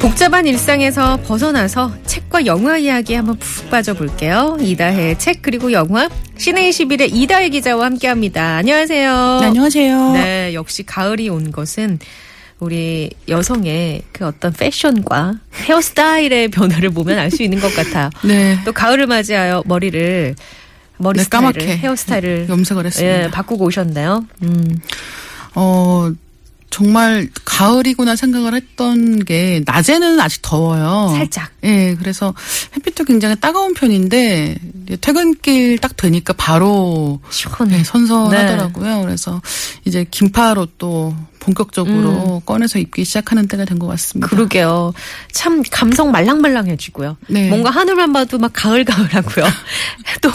복잡한 일상에서 벗어나서 책과 영화 이야기 한번 푹 빠져볼게요. 이다혜의 책 그리고 영화 시내 21의 이다혜 기자와 함께합니다. 안녕하세요. 네, 안녕하세요. 네, 역시 가을이 온 것은 우리 여성의 그 어떤 패션과 헤어스타일의 변화를 보면 알 수 있는 것 같아요. 네. 또 가을을 맞이하여 머리를 머리 네, 스타일을 까맣게 헤어스타일을 염색을 했습니다. 예, 바꾸고 오셨나요? 음. 어, 정말 가을이구나 생각을 했던 게 낮에는 아직 더워요. 살짝. 예, 그래서 햇빛도 굉장히 따가운 편인데 퇴근길 딱 되니까 바로 시원해. 네, 선선하더라고요. 그래서 이제 긴파로 또 본격적으로 꺼내서 입기 시작하는 때가 된 것 같습니다. 음. 그러게요. 참 감성 말랑말랑해지고요. 네. 뭔가 하늘만 봐도 막 가을가을하고요. 또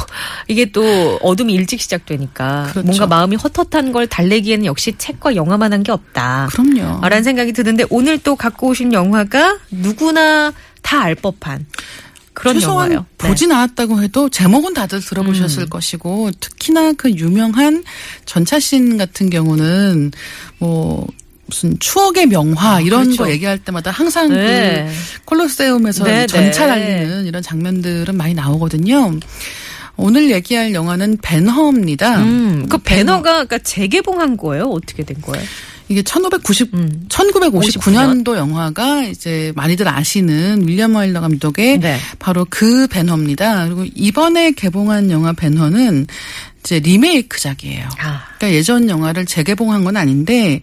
이게 또 어둠이 일찍 시작되니까 그렇죠. 뭔가 마음이 헛헛한 걸 달래기에는 역시 책과 영화만 한 게 없다. 그럼요. 라는 생각이 드는데 오늘 또 갖고 오신 영화가 누구나 다 알 법한 그런 최소한 영화예요. 네. 보진 않았다고 해도 제목은 다들 음. 들어보셨을 것이고 특히나 그 유명한 전차신 같은 경우는 뭐 무슨 추억의 명화 이런 그렇죠. 거 얘기할 때마다 항상 네. 그 콜로세움에서 네, 전차 네. 달리는 이런 장면들은 많이 나오거든요. 오늘 얘기할 영화는 벤허입니다. 음, 그 배너가 그러니까 재개봉한 거예요? 어떻게 된 거예요? 이게 1990, 음. 1959년도 영화가 이제 많이들 아시는 윌리엄 와일더 감독의 네. 바로 그 배너입니다. 그리고 이번에 개봉한 영화 배너는 이제 리메이크작이에요. 아. 그러니까 예전 영화를 재개봉한 건 아닌데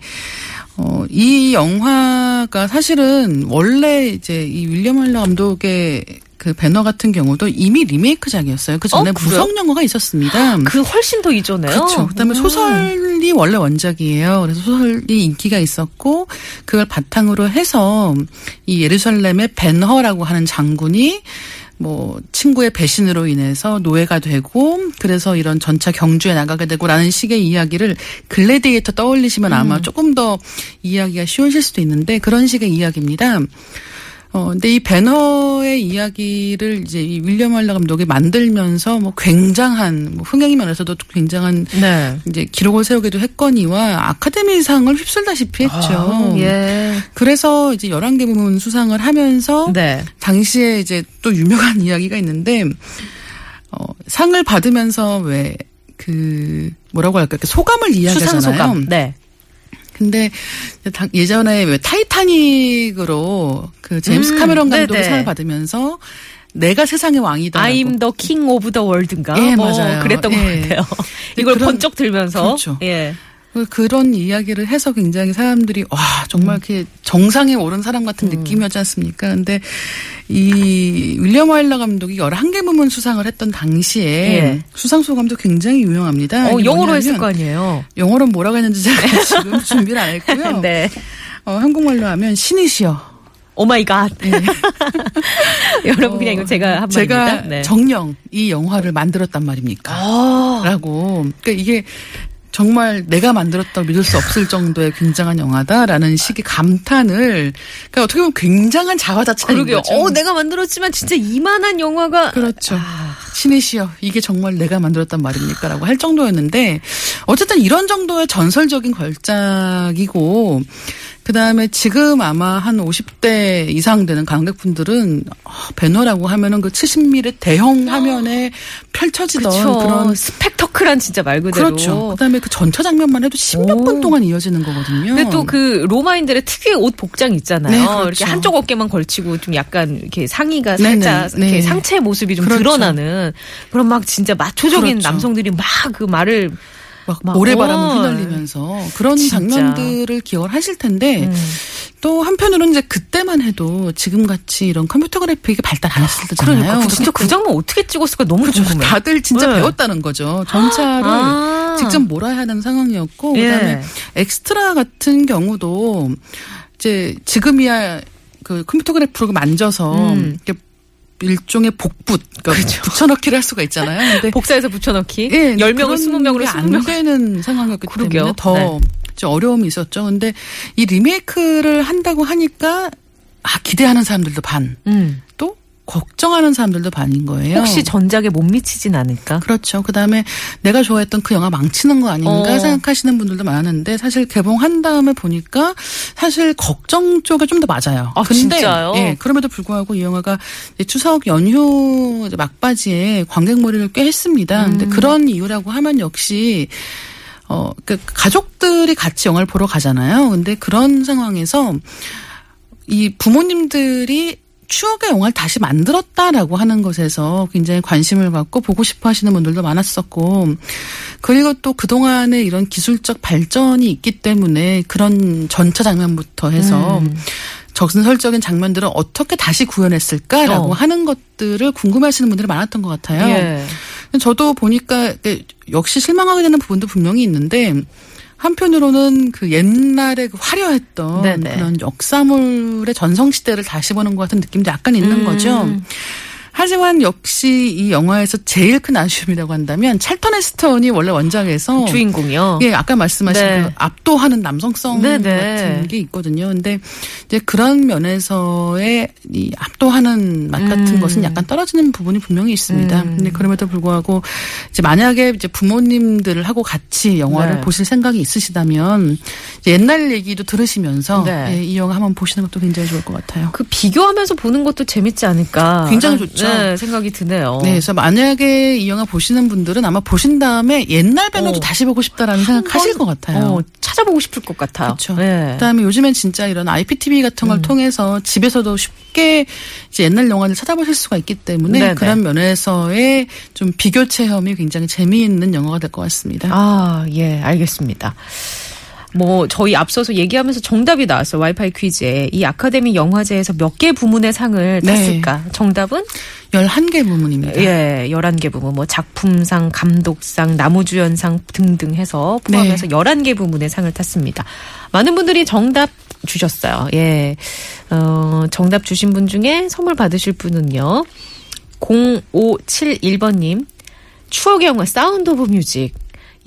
어, 이 영화가 사실은 원래 이제 이 윌리엄 와일더 감독의 그 배너 같은 경우도 이미 리메이크작이었어요. 그 전에 어? 무성 영화가 있었습니다. 그 훨씬 더 이전에요. 그렇죠. 그다음에 음. 소설이 원래 원작이에요. 그래서 소설이 인기가 있었고 그걸 바탕으로 해서 이 예루살렘의 벤허라고 하는 장군이 뭐 친구의 배신으로 인해서 노예가 되고 그래서 이런 전차 경주에 나가게 되고라는 식의 이야기를 글래디에이터 떠올리시면 아마 조금 더 이해하기가 쉬우실 수도 있는데 그런 식의 이야기입니다. 어, 근데 이 배너의 이야기를 이제 이 윌리엄 할러 감독이 만들면서 뭐 굉장한 뭐 흥행이 면에서도 굉장한 네. 이제 기록을 세우기도 했거니와 아카데미상을 휩쓸다시피 했죠. 아, 예. 그래서 이제 11개 부문 수상을 하면서 네. 당시에 이제 또 유명한 이야기가 있는데 어, 상을 받으면서 왜 그 뭐라고 할까 그 소감을 이야기하잖아요. 수상 소감. 네. 근데 당- 예전에 왜 타이타닉으로 그 제임스 음, 카메론 감독이. 상을 받으면서 내가 세상의 왕이다. I'm the king of the world인가? 예, 뭐 맞아요. 그랬던 예. 것 같아요. 이걸 그런- 번쩍 들면서. 그렇죠. 예. 그런 이야기를 해서 굉장히 사람들이 와 정말 음. 이렇게 정상에 오른 사람 같은 느낌이었지 않습니까? 근데 이 윌리엄 와일러 감독이 11개 부문 수상을 했던 당시에 예. 수상 소감도 굉장히 유명합니다. 어, 영어로 했을 거 아니에요. 영어로 뭐라고 했는지 제가 지금 준비를 안 했고요. 네. 어, 한국말로 하면 신이시여. Oh my God. 여러분 그냥 이거 제가 한 네. 제가 말입니다. 네. 정녕 이 영화를 만들었단 말입니까? 아. 라고. 그러니까 이게 정말 내가 만들었다고 믿을 수 없을 정도의 굉장한 영화다라는 식의 감탄을 그러니까 어떻게 보면 굉장한 자화자찬인 그러게요. 거죠. 어, 내가 만들었지만 진짜 이만한 영화가 그렇죠. 신이시여, 이게 정말 내가 만들었단 말입니까? 라고 할 정도였는데, 어쨌든 이런 정도의 전설적인 걸작이고, 그 다음에 지금 아마 한 50대 이상 되는 관객분들은, 아, 배너라고 하면은 그 70mm 대형 화면에 펼쳐지던 그렇죠. 그런 스펙터클한 진짜 말 그대로. 그렇죠. 그다음에 그 전차 장면만 해도 십몇 오. 분 동안 이어지는 거거든요. 근데 또 그 로마인들의 특유의 옷 복장 있잖아요. 네, 그렇죠. 이렇게 한쪽 어깨만 걸치고 좀 약간 이렇게 상의가 네네, 살짝 네. 이렇게 상체 모습이 좀 그렇죠. 드러나는 그런 막 진짜 마초적인 그렇죠. 남성들이 막 그 말을 막 막, 모래바람을 어. 휘날리면서 그런 진짜. 장면들을 기억을 하실 텐데 음. 또 한편으로는 이제 그때만 해도 지금 같이 이런 컴퓨터 그래픽이 발달 안 했을 때잖아요. 그러니까 그 진짜 그 장면 어떻게 찍었을까 너무 그렇죠. 궁금해. 다들 진짜 네. 배웠다는 거죠. 전차를 아. 직접 몰아야 하는 상황이었고 예. 그다음에 엑스트라 같은 경우도 이제 지금이야 그 컴퓨터 그래프로 만져서 음. 이렇게 일종의 복붙, 그러니까 붙여넣기를 할 수가 있잖아요. 근데 복사해서 붙여넣기. 예, 10명을 그런 20명으로 게안 20명. 되는 상황이었기 그러게요. 때문에 더 네. 좀 어려움이 있었죠. 근데 이 리메이크를 한다고 하니까 아 기대하는 사람들도 반, 음. 또 걱정하는 사람들도 반인 거예요. 혹시 전작에 못 미치진 않을까? 그렇죠. 그 다음에 내가 좋아했던 그 영화 망치는 거 아닌가 어. 생각하시는 분들도 많았는데 사실 개봉한 다음에 보니까 사실 걱정 쪽에 좀 더 맞아요. 아, 진짜요? 예, 그럼에도 불구하고 이 영화가 추석 연휴 막바지에 관객몰이를 꽤 했습니다. 근데 음. 그런 이유라고 하면 역시 어, 그 가족들이 같이 영화를 보러 가잖아요. 근데 그런 상황에서 이 부모님들이 추억의 영화를 다시 만들었다라고 하는 것에서 굉장히 관심을 갖고 보고 싶어 하시는 분들도 많았었고, 그리고 또 그동안의 이런 기술적 발전이 있기 때문에 그런 전차 장면부터 해서 음. 적선설적인 장면들을 어떻게 다시 구현했을까라고 어. 하는 것들을 궁금해하시는 분들이 많았던 것 같아요. 예. 저도 보니까 그 역시 실망하게 되는 부분도 분명히 있는데 한편으로는 그 옛날에 그 화려했던 네네. 그런 역사물의 전성시대를 다시 보는 것 같은 느낌도 약간 있는 음. 거죠. 하지만 역시 이 영화에서 제일 큰 아쉬움이라고 한다면 찰턴 헤스턴이 원래 원작에서 주인공이요. 예, 아까 말씀하신 네. 그 압도하는 남성성 네네. 같은 게 있거든요. 근데 이제 그런 면에서의 이 압도하는 맛 같은 음. 것은 약간 떨어지는 부분이 분명히 있습니다. 음. 근데 그럼에도 불구하고 이제 만약에 이제 부모님들을 하고 같이 영화를 네. 보실 생각이 있으시다면 옛날 얘기도 들으시면서 네. 예, 이 영화 한번 보시는 것도 굉장히 좋을 것 같아요. 그 비교하면서 보는 것도 재밌지 않을까. 굉장히 좋죠. 네, 생각이 드네요. 네, 그래서 만약에 이 영화 보시는 분들은 아마 보신 다음에 옛날 배너도 어. 다시 보고 싶다라는 생각 하실 것 같아요. 어, 찾아보고 싶을 것 같아요. 그렇죠. 네. 그다음에 요즘엔 진짜 이런 IPTV 같은 걸 통해서 집에서도 쉽게 이제 옛날 영화를 찾아보실 수가 있기 때문에 네네. 그런 면에서의 좀 비교 체험이 굉장히 재미있는 영화가 될 것 같습니다. 아, 예, 알겠습니다. 뭐 저희 앞서서 얘기하면서 정답이 나왔어요. 와이파이 퀴즈에. 이 아카데미 영화제에서 몇 개 부문의 상을 네. 탔을까? 정답은 11개 부문입니다. 예, 11개 부문. 뭐 작품상, 감독상, 나무주연상 등등 해서 포함해서 네. 11개 부문의 상을 탔습니다. 많은 분들이 정답 주셨어요. 예. 어, 정답 주신 분 중에 선물 받으실 분은요. 0571번님. 추억의 영화 사운드 오브 뮤직.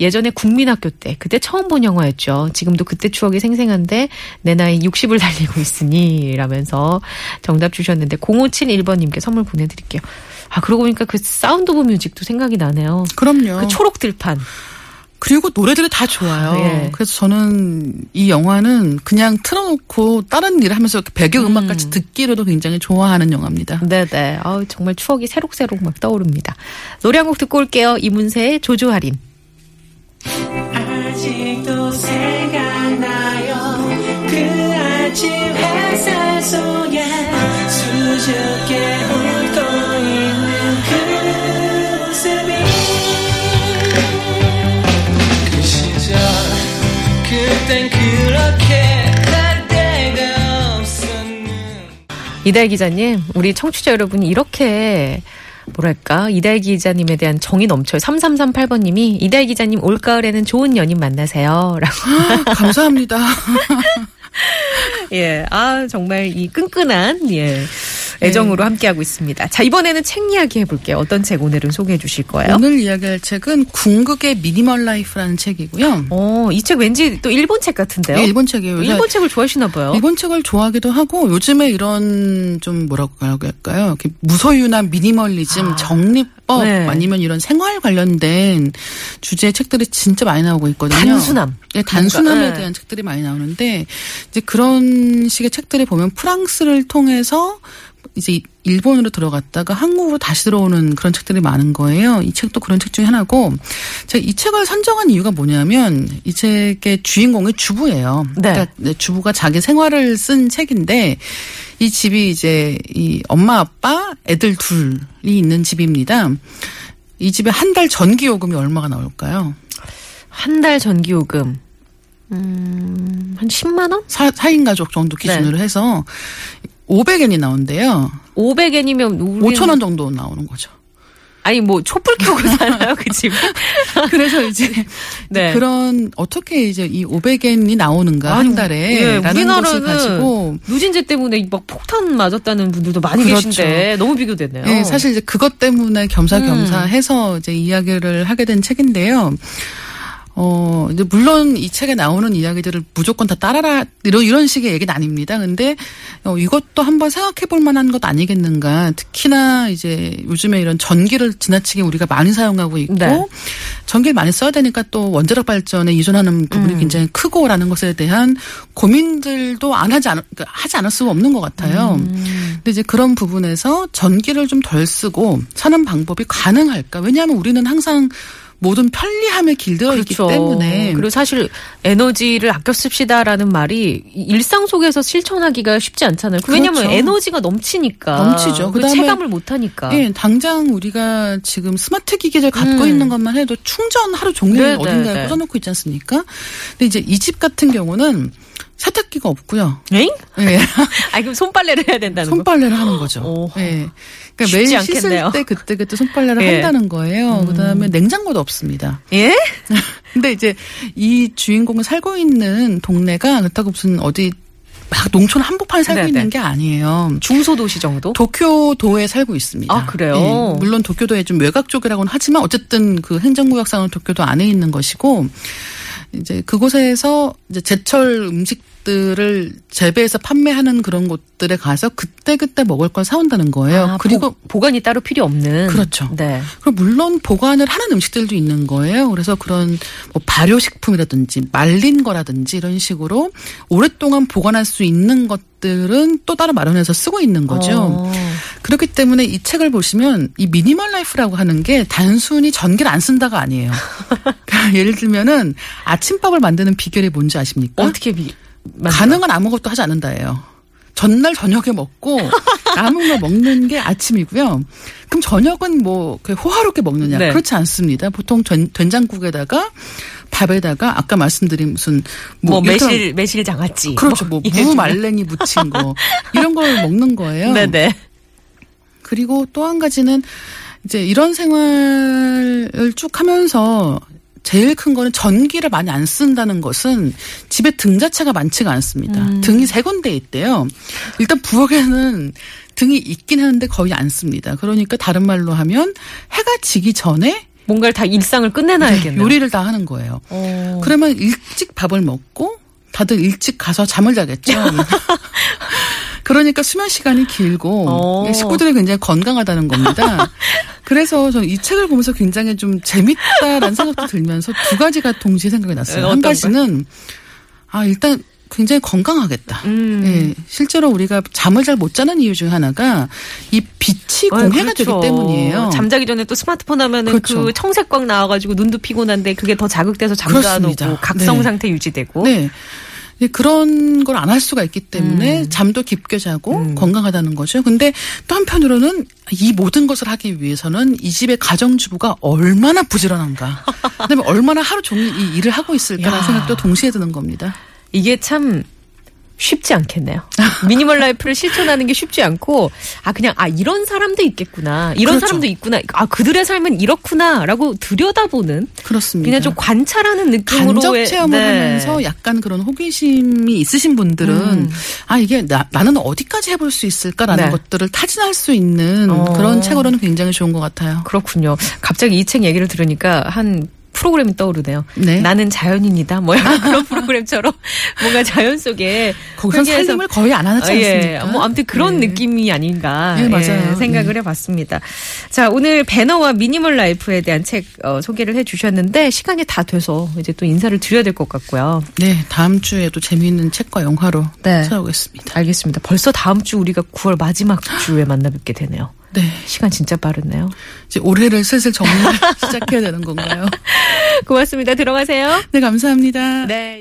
예전에 국민학교 때 그때 처음 본 영화였죠. 지금도 그때 추억이 생생한데 내 나이 60을 달리고 있으니 라면서 정답 주셨는데 0571번님께 선물 보내드릴게요. 아 그러고 보니까 그 사운드 오브 뮤직도 생각이 나네요. 그럼요. 그 초록 들판. 그리고 노래들이 다 좋아요. 예. 그래서 저는 이 영화는 그냥 틀어놓고 다른 일을 하면서 배경음악 같이 듣기로도 굉장히 좋아하는 영화입니다. 네네. 아우 정말 추억이 새록새록 막 떠오릅니다. 노래 한 곡 듣고 올게요. 이문세의 조조할인. 아직도 생각나요. 그 아침 햇살 속에 수줍게 웃고 있는 그 모습이 그 시절 그땐 그렇게 이달 기자님, 우리 청취자 여러분이 이렇게 뭐랄까 이달 기자님에 대한 정이 넘쳐요. 3338번님이 이달 기자님 올가을에는 좋은 연인 만나세요. 라고. 감사합니다. 예, 아 정말 이 끈끈한 예 애정으로 함께하고 있습니다. 자 이번에는 책 이야기 해볼게요. 어떤 책 오늘은 소개해 주실 거예요? 오늘 이야기할 책은 궁극의 미니멀 라이프라는 책이고요. 어, 이 책 왠지 또 일본 책 같은데요? 네, 일본 책이에요. 일본 책을 좋아하시나 봐요. 일본 책을 좋아하기도 하고 요즘에 이런 좀 뭐라고 할까요? 무소유나 미니멀리즘, 정리법 네. 아니면 이런 생활 관련된 주제의 책들이 진짜 많이 나오고 있거든요. 단순함. 네, 단순함에 뭔가, 네. 대한 책들이 많이 나오는데 이제 그런 식의 책들이 보면 프랑스를 통해서 이제 일본으로 들어갔다가 한국으로 다시 들어오는 그런 책들이 많은 거예요. 이 책도 그런 책 중에 하나고 제가 이 책을 선정한 이유가 뭐냐면 이 책의 주인공이 주부예요. 네. 그러니까 네, 주부가 자기 생활을 쓴 책인데 이 집이 이제 이 엄마 아빠 애들 둘이 있는 집입니다. 이 집에 한 달 전기 요금이 얼마가 나올까요? 한 달 전기 요금 음, 한 10만 원? 사, 4인 가족 정도 기준으로 해서 500엔이 나온대요. 500엔이면 5천 원 정도 나오는 거죠. 아니 뭐 촛불 켜고 사나요 그 집? 그래서 이제 네. 그런 어떻게 이제 이 500엔이 나오는가 아니, 한 달에 예, 우리나라는 가지고 누진제 때문에 막 폭탄 맞았다는 분들도 많이 그렇죠. 계신데 너무 비교되네요. 예, 사실 이제 그것 때문에 겸사겸사 음. 해서 이제 이야기를 하게 된 책인데요. 어, 이제 물론 이 책에 나오는 이야기들을 무조건 다 따라라 이런 이런 식의 얘기는 아닙니다. 근데 어, 이것도 한번 생각해 볼 만한 것 아니겠는가. 특히나 이제 요즘에 이런 전기를 지나치게 우리가 많이 사용하고 있고 네. 전기를 많이 써야 되니까 또 원자력 발전에 의존하는 부분이 음. 굉장히 크고라는 것에 대한 고민들도 안 하지 않 그러니까 하지 않을 수가 없는 것 같아요. 음. 근데 이제 그런 부분에서 전기를 좀 덜 쓰고 사는 방법이 가능할까? 왜냐하면 우리는 항상 모든 편리함에 길들어 있기 때문에 그렇죠. 그리고 사실 에너지를 아껴 씁시다라는 말이 일상 속에서 실천하기가 쉽지 않잖아요. 왜냐하면 그렇죠. 에너지가 넘치니까. 넘치죠. 그 그다음에 체감을 못 하니까. 예, 당장 우리가 지금 스마트 기기를 갖고 음. 있는 것만 해도 충전 하루 종일 네, 어딘가에 네, 네. 꽂아놓고 있지 않습니까? 근데 이제 이 집 같은 경우는 세탁기가 없고요. 엥? 예. 아 그럼 손빨래를 해야 된다는 거. 손빨래를 하는 거죠. 오. 예. 그러니까 매일 않겠네요. 씻을 때 그때 그때 손빨래를 예. 한다는 거예요. 그다음에 냉장고도 없습니다. 예? 근데 이제 이 주인공은 살고 있는 동네가 그렇다고 무슨 어디 막 농촌 한복판에 살고 네네. 있는 게 아니에요. 중소도시 정도? 도쿄도에 살고 있습니다. 아, 그래요? 예, 물론 도쿄도에 좀 외곽 쪽이라고는 하지만 어쨌든 그 행정구역상은 도쿄도 안에 있는 것이고 이제 그곳에서 이제 제철 음식 들을 재배해서 판매하는 그런 곳들에 가서 그때 그때 먹을 걸 사온다는 거예요. 아, 그리고 보, 관이 따로 필요 없는. 그렇죠. 네. 그리고 물론 보관을 하는 음식들도 있는 거예요. 그래서 그런 뭐 발효식품이라든지 말린 거라든지 이런 식으로 오랫동안 보관할 수 있는 것들은 또 따로 마련해서 쓰고 있는 거죠. 어. 그렇기 때문에 이 책을 보시면 이 미니멀 라이프라고 하는 게 단순히 전기를 안 쓴다가 아니에요. 그러니까 예를 들면은 아침밥을 만드는 비결이 뭔지 아십니까? 어떻게 비? 만들어? 가능한 아무것도 하지 않는다예요. 전날 저녁에 먹고 남은 거 먹는 게 아침이고요. 그럼 저녁은 뭐그 호화롭게 먹느냐? 네. 그렇지 않습니다. 보통 된, 된장국에다가 밥에다가 아까 말씀드린 무슨 뭐, 일단 매실 매실 장아찌. 그렇죠. 뭐 이래주면. 무 말랭이 무친 거 이런 걸 먹는 거예요. 네네. 그리고 또 한 가지는 이제 이런 생활을 쭉 하면서 제일 큰 거는 전기를 많이 안 쓴다는 것은 집에 등 자체가 많지가 않습니다. 음. 등이 세 군데 있대요. 일단 부엌에는 등이 있긴 하는데 거의 안 씁니다. 그러니까 다른 말로 하면 해가 지기 전에 뭔가를 다 일상을 끝내놔야겠네요. 요리를 다 하는 거예요. 어. 그러면 일찍 밥을 먹고 다들 일찍 가서 잠을 자겠죠. 그러니까 수면 시간이 길고 어. 식구들이 굉장히 건강하다는 겁니다. 그래서 저는 이 책을 보면서 굉장히 좀 재밌다라는 생각도 들면서 두 가지가 동시에 생각이 났어요. 어, 한 가지는 아 일단 굉장히 건강하겠다. 음. 예, 실제로 우리가 잠을 잘 못 자는 이유 중에 하나가 이 빛이 아유, 공해가 그렇죠. 되기 때문이에요. 잠자기 전에 또 스마트폰 하면은 그렇죠. 그 청색 광 나와가지고 눈도 피곤한데 그게 더 자극돼서 잠도 안 그렇습니다. 오고 각성 네. 상태 유지되고. 네. 네, 그런 걸 안 할 수가 있기 때문에 음. 잠도 깊게 자고 건강하다는 거죠. 근데 또 한편으로는 이 모든 것을 하기 위해서는 이 집의 가정주부가 얼마나 부지런한가. 그다음에 얼마나 하루 종일 이 일을 하고 있을까라는 야. 생각도 동시에 드는 겁니다. 이게 참 쉽지 않겠네요. 미니멀 라이프를 실천하는 게 쉽지 않고 아 그냥 아 이런 사람도 있겠구나. 이런 그렇죠. 사람도 있구나. 아 그들의 삶은 이렇구나라고 들여다보는 그렇습니다. 그냥 좀 관찰하는 느낌으로 간접 체험을 하면서 약간 그런 호기심이 있으신 분들은 아 이게 나, 나는 어디까지 해볼 수 있을까라는 네. 것들을 타진할 수 있는 어. 그런 책으로는 굉장히 좋은 것 같아요. 그렇군요. 갑자기 이 책 얘기를 들으니까 한 프로그램이 떠오르네요. 네. 나는 자연인이다. 뭐 약간 그런 프로그램처럼 뭔가 자연 속에 거기서 살림을 거의 안 하지 아, 예. 않습니까? 뭐 아무튼 그런 네. 느낌이 아닌가 네, 맞아요. 예, 생각을 해봤습니다. 자 오늘 배너와 미니멀 라이프에 대한 책 어, 소개를 해주셨는데 시간이 다 돼서 이제 또 인사를 드려야 될 것 같고요. 네, 다음 주에도 재미있는 책과 영화로 네. 찾아오겠습니다. 알겠습니다. 벌써 다음 주 우리가 9월 마지막 주에 만나 뵙게 되네요. 네, 시간 진짜 빠르네요. 이제 올해를 슬슬 정리 시작해야 되는 건가요? 고맙습니다. 들어가세요. 네, 감사합니다. 네.